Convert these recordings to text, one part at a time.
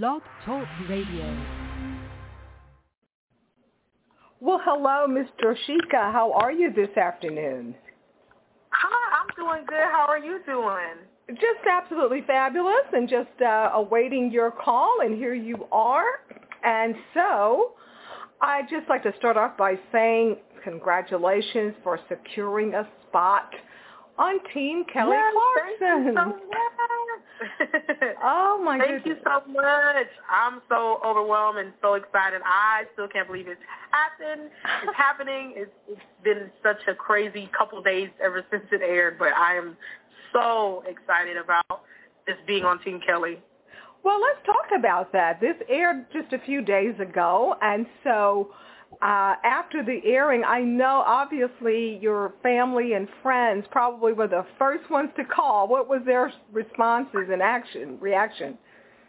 Blog Talk Radio. Well, hello, Ms. Jershika. How are you this afternoon? Hi, I'm doing good. How are you doing? Just absolutely fabulous and just uh, awaiting your call, and here you are. And so I'd just like to start off by saying congratulations for securing a spot on Team Kelly yes, Clarkson. Thank you so much. oh my Thank goodness. you so much. I'm so overwhelmed and so excited. I still can't believe it's happened. It's happening. It's, it's been such a crazy couple days ever since it aired, but I am so excited about this being on Team Kelly. Well, let's talk about that. This aired just a few days ago, and so uh, after the airing, I know obviously your family and friends probably were the first ones to call. What was their responses and action reaction?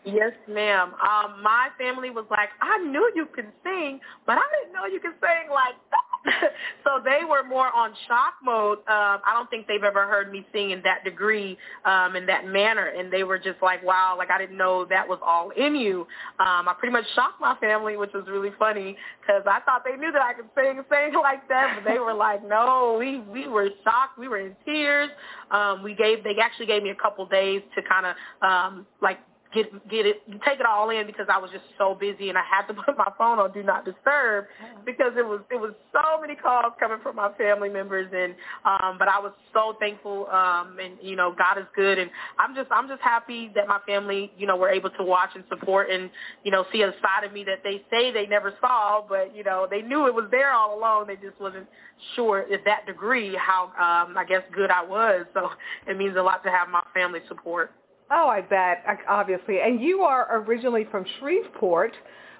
Yes, ma'am. Um, my family was like, I knew you could sing, but I didn't know you could sing like that. so they were more on shock mode. Um, I don't think they've ever heard me sing in that degree, um, in that manner. And they were just like, wow, like I didn't know that was all in you. Um, I pretty much shocked my family, which was really funny because I thought they knew that I could sing sing like that, but they were like, no, we, we were shocked. We were in tears. Um, we gave, they actually gave me a couple days to kind of, um, like, get get it take it all in because I was just so busy and I had to put my phone on do not disturb because it was it was so many calls coming from my family members and um but I was so thankful um and you know God is good and I'm just I'm just happy that my family you know were able to watch and support and you know see a side of me that they say they never saw but you know they knew it was there all along. They just wasn't sure at that degree how um I guess good I was. So it means a lot to have my family support. Oh, I bet, obviously. And you are originally from Shreveport,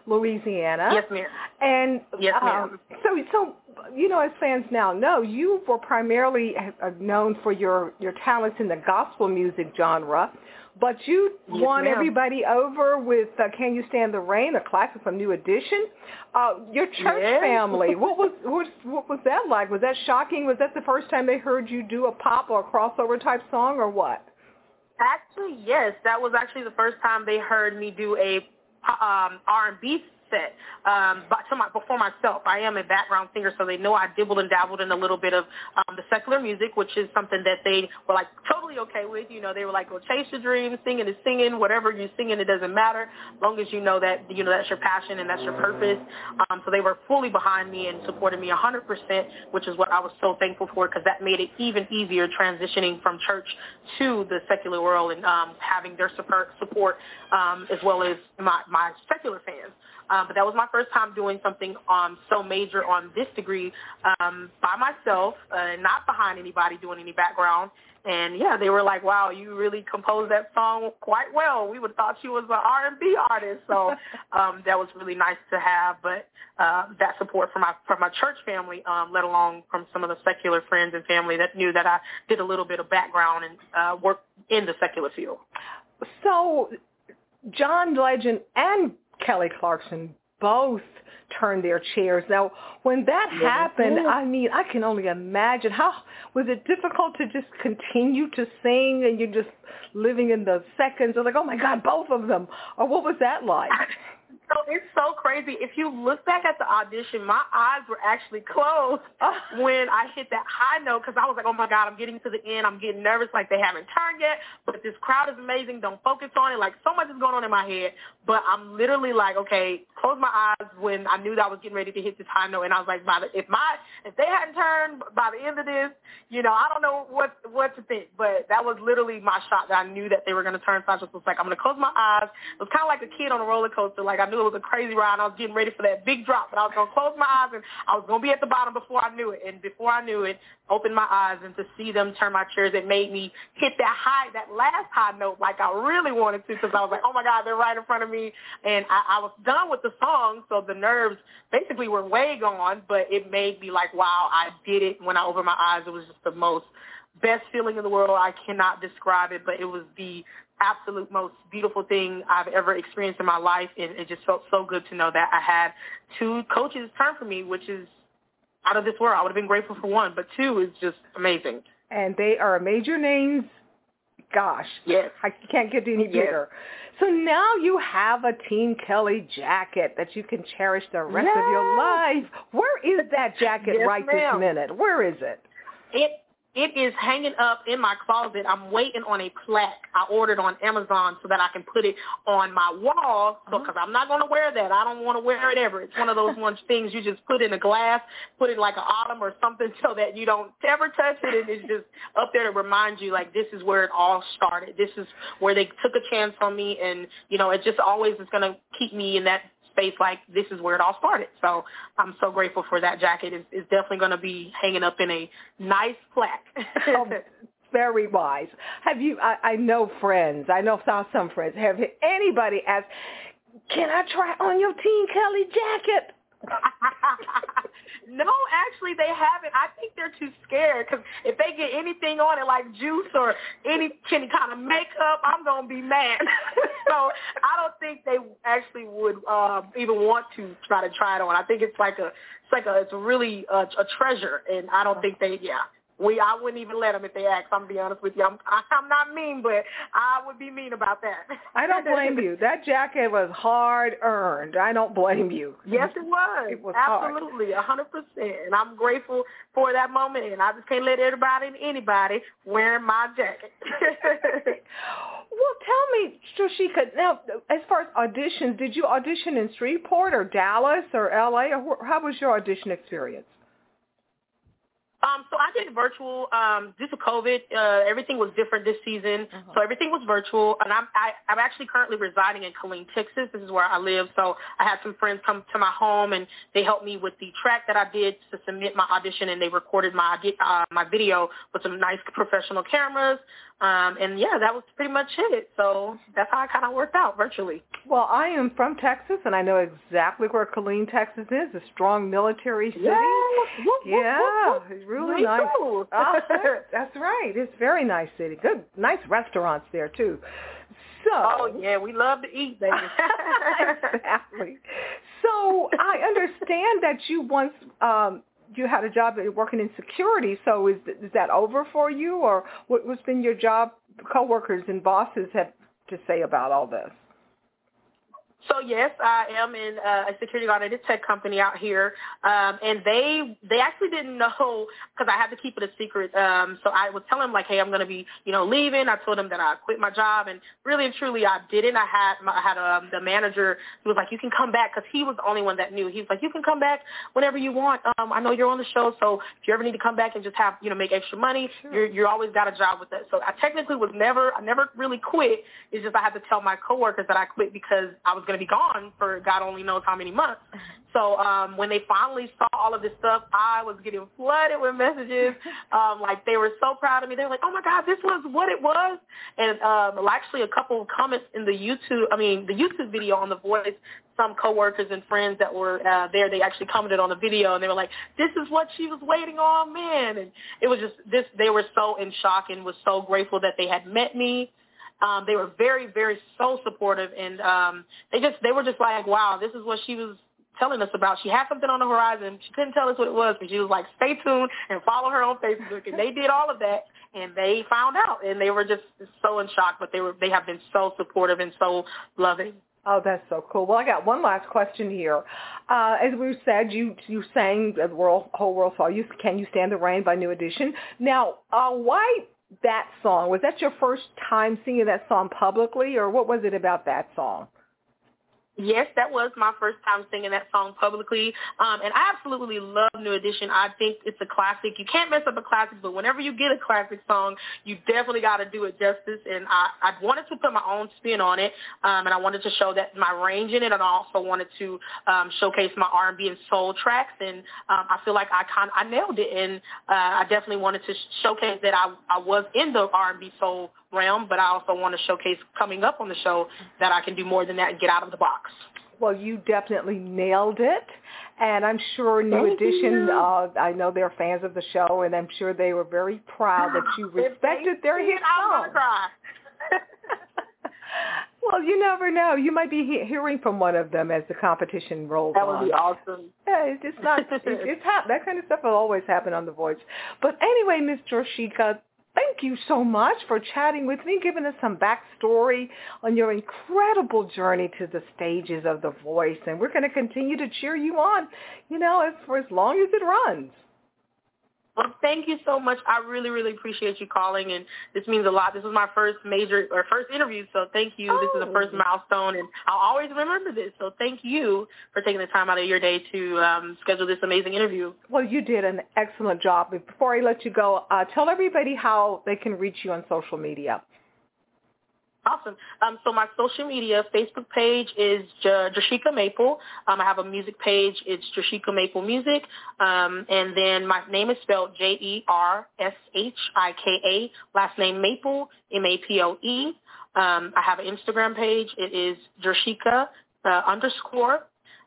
Louisiana. Yes, ma'am. And yes, ma'am. Um, so, so you know, as fans now know, you were primarily known for your your talents in the gospel music genre, but you yes, won ma'am. everybody over with uh, "Can You Stand the Rain," a classic from New Edition. Uh, your church yes. family, what was what, what was that like? Was that shocking? Was that the first time they heard you do a pop or a crossover type song, or what? Actually, yes. That was actually the first time they heard me do a um, R&B set um, but to my, before myself. I am a background singer, so they know I dibbled and dabbled in a little bit of um, the secular music, which is something that they were like totally okay with. You know, they were like, "Go chase your dreams, singing is singing, whatever you're singing, it doesn't matter, as long as you know that you know that's your passion and that's your purpose." Um, so they were fully behind me and supported me 100%, which is what I was so thankful for because that made it even easier transitioning from church to the secular world and um, having their support, support um, as well as my my secular fans. Um, but that was my first time doing something um, so major on this degree um, by myself, uh, not behind anybody doing any background. And yeah, they were like, "Wow, you really composed that song quite well. We would have thought you was an R&B artist." So um, that was really nice to have. But uh, that support from my from my church family, um, let alone from some of the secular friends and family that knew that I did a little bit of background and uh, work in the secular field. So, John Legend and Kelly Clarkson both turned their chairs. Now, when that happened, I mean, I can only imagine how was it difficult to just continue to sing and you're just living in the seconds of like, oh my God, both of them, or what was that like? So it's so crazy. If you look back at the audition, my eyes were actually closed when I hit that high note because I was like, oh my God, I'm getting to the end. I'm getting nervous like they haven't turned yet, but this crowd is amazing. Don't focus on it. Like so much is going on in my head. But I'm literally like, okay, close my eyes when I knew that I was getting ready to hit this high note. And I was like, by the, if my, if they hadn't turned by the end of this, you know, I don't know what, what to think. But that was literally my shot that I knew that they were going to turn. So I just was like, I'm going to close my eyes. It was kind of like a kid on a roller coaster. Like I knew it was a crazy ride. I was getting ready for that big drop, but I was to close my eyes and I was to be at the bottom before I knew it. And before I knew it, opened my eyes and to see them turn my chairs, it made me hit that high, that last high note like I really wanted to because I was like, oh my God, they're right in front of me. And I, I was done with the song, so the nerves basically were way gone, but it made me like, wow, I did it. When I opened my eyes, it was just the most best feeling in the world. I cannot describe it, but it was the absolute most beautiful thing I've ever experienced in my life. And it just felt so good to know that I had two coaches turn for me, which is out of this world. I would have been grateful for one, but two is just amazing. And they are major names gosh. Yes. I can't get any bigger. Yes. So now you have a Team Kelly jacket that you can cherish the rest yes. of your life. Where is that jacket yes, right ma'am. this minute? Where is it? It it is hanging up in my closet. I'm waiting on a plaque I ordered on Amazon so that I can put it on my wall. So, mm-hmm. because I'm not going to wear that. I don't want to wear it ever. It's one of those ones things you just put in a glass, put it like an autumn or something so that you don't ever touch it. And it's just up there to remind you, like, this is where it all started. This is where they took a chance on me. And, you know, it just always is going to keep me in that space like this is where it all started. So I'm so grateful for that jacket. It's, it's definitely going to be hanging up in a nice plaque. oh, very wise. Have you? I, I know friends. I know some friends. Have anybody asked, "Can I try on your Team Kelly jacket?" no, actually they haven't. I think they're too scared because if they get anything on it like juice or any any kind of makeup, I'm gonna be mad. so I don't think they actually would um, even want to try to try it on. I think it's like a it's like a it's really a, a treasure, and I don't think they yeah we I wouldn't even let them if they ask. I'm gonna be honest with you. I'm I'm not mean, but I would be mean about that. I don't blame you. That jacket was hard earned. I don't blame you. Yes, it was. It was absolutely a hundred percent, and I'm grateful for that moment. And I just can't let everybody and anybody wear my jacket. well, tell me, Jershika. Now, as far as auditions, did you audition in Shreveport or Dallas or L.A. or how was your audition experience? Um, so I did virtual um, due to COVID. Uh, everything was different this season, uh-huh. so everything was virtual. And I'm I, I'm actually currently residing in Killeen, Texas. This is where I live. So I had some friends come to my home, and they helped me with the track that I did to submit my audition, and they recorded my uh, my video with some nice professional cameras. Um, and yeah, that was pretty much it. So that's how it kind of worked out virtually. Well, I am from Texas, and I know exactly where Killeen, Texas is, a strong military city. Yeah, yeah it's really Me nice. Too. oh, that's right. It's a very nice city. Good, nice restaurants there too. So, oh yeah, we love to eat, baby. exactly. So I understand that you once um, you had a job working in security. So is is that over for you, or what, what's been your job coworkers and bosses have to say about all this? So yes, I am in uh, a security guard at a tech company out here, um, and they they actually didn't know because I had to keep it a secret. Um, so I was telling them like, hey, I'm going to be you know leaving. I told them that I quit my job, and really and truly I didn't. I had I had um, the manager who was like, you can come back because he was the only one that knew. He was like, you can come back whenever you want. Um, I know you're on the show, so if you ever need to come back and just have you know make extra money, sure. you're you always got a job with that. So I technically was never I never really quit. It's just I had to tell my coworkers that I quit because I was going to be gone for God only knows how many months. So um, when they finally saw all of this stuff, I was getting flooded with messages. Um, like they were so proud of me. They were like, "Oh my God, this was what it was!" And um, actually, a couple of comments in the YouTube, I mean, the YouTube video on The Voice. Some coworkers and friends that were uh, there, they actually commented on the video, and they were like, "This is what she was waiting on, man!" And it was just this. They were so in shock and was so grateful that they had met me um, they were very, very so supportive, and um, they just they were just like, wow, this is what she was telling us about. She had something on the horizon. She couldn't tell us what it was, but she was like, stay tuned and follow her on Facebook. And they did all of that, and they found out, and they were just so in shock. But they were they have been so supportive and so loving. Oh, that's so cool. Well, I got one last question here. Uh, as we said, you you sang the world, whole world saw you. Can you stand the rain by New Edition? Now, uh, why that song? Was that your first time singing that song publicly, or what was it about that song? Yes, that was my first time singing that song publicly. Um, and I absolutely love New Edition. I think it's a classic. You can't mess up a classic, but whenever you get a classic song, you definitely got to do it justice. And I, I wanted to put my own spin on it, um, and I wanted to show that my range in it, and I also wanted to um, showcase my R&B and soul tracks. And um, I feel like I kind I nailed it, and uh, I definitely wanted to showcase that I, I was in the R&B soul realm, but I also want to showcase coming up on the show that I can do more than that and get out of the box. Well, you definitely nailed it. And I'm sure New Thank Edition, uh, I know they're fans of the show, and I'm sure they were very proud that you respected their hit song. well, you never know. You might be he- hearing from one of them as the competition rolls on. That would on. be awesome. Yeah, it's just not. it's, it's ha- that kind of stuff will always happen on The Voice. But anyway, Miss Jershika, Thank you so much for chatting with me, giving us some backstory on your incredible journey to the stages of The Voice. And we're going to continue to cheer you on, you know, for as long as it runs. Well, thank you so much. I really, really appreciate you calling, and this means a lot. This was my first major or first interview, so thank you. Oh. This is the first oh. milestone, and I'll always remember this. So thank you for taking the time out of your day to um, schedule this amazing interview. Well, you did an excellent job. Before I let you go, uh, tell everybody how they can reach you on social media. Awesome. Um, so my social media, Facebook page is J- Jershika Maple. Um, I have a music page. It's Jershika Maple Music. Um, and then my name is spelled J-E-R-S-H-I-K-A. Last name Maple, M-A-P-L-E. Um, I have an Instagram page. It is Jershika uh, underscore.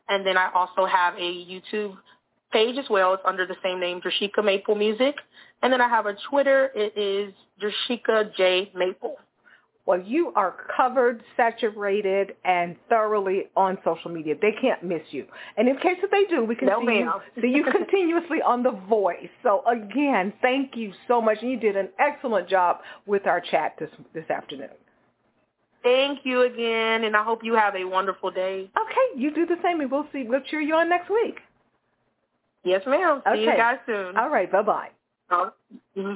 And then I also have a YouTube page as well. It's under the same name, Jershika Maple Music. And then I have a Twitter. It is Jershika J Maple. Well, you are covered, saturated, and thoroughly on social media. They can't miss you. And in case that they do, we can no, see, you, see you continuously on The Voice. So again, thank you so much. And you did an excellent job with our chat this this afternoon. Thank you again, and I hope you have a wonderful day. Okay, you do the same, and we'll see. We'll cheer you on next week. Yes, ma'am. Okay. See you guys soon. All right. Bye bye. Oh, mm-hmm,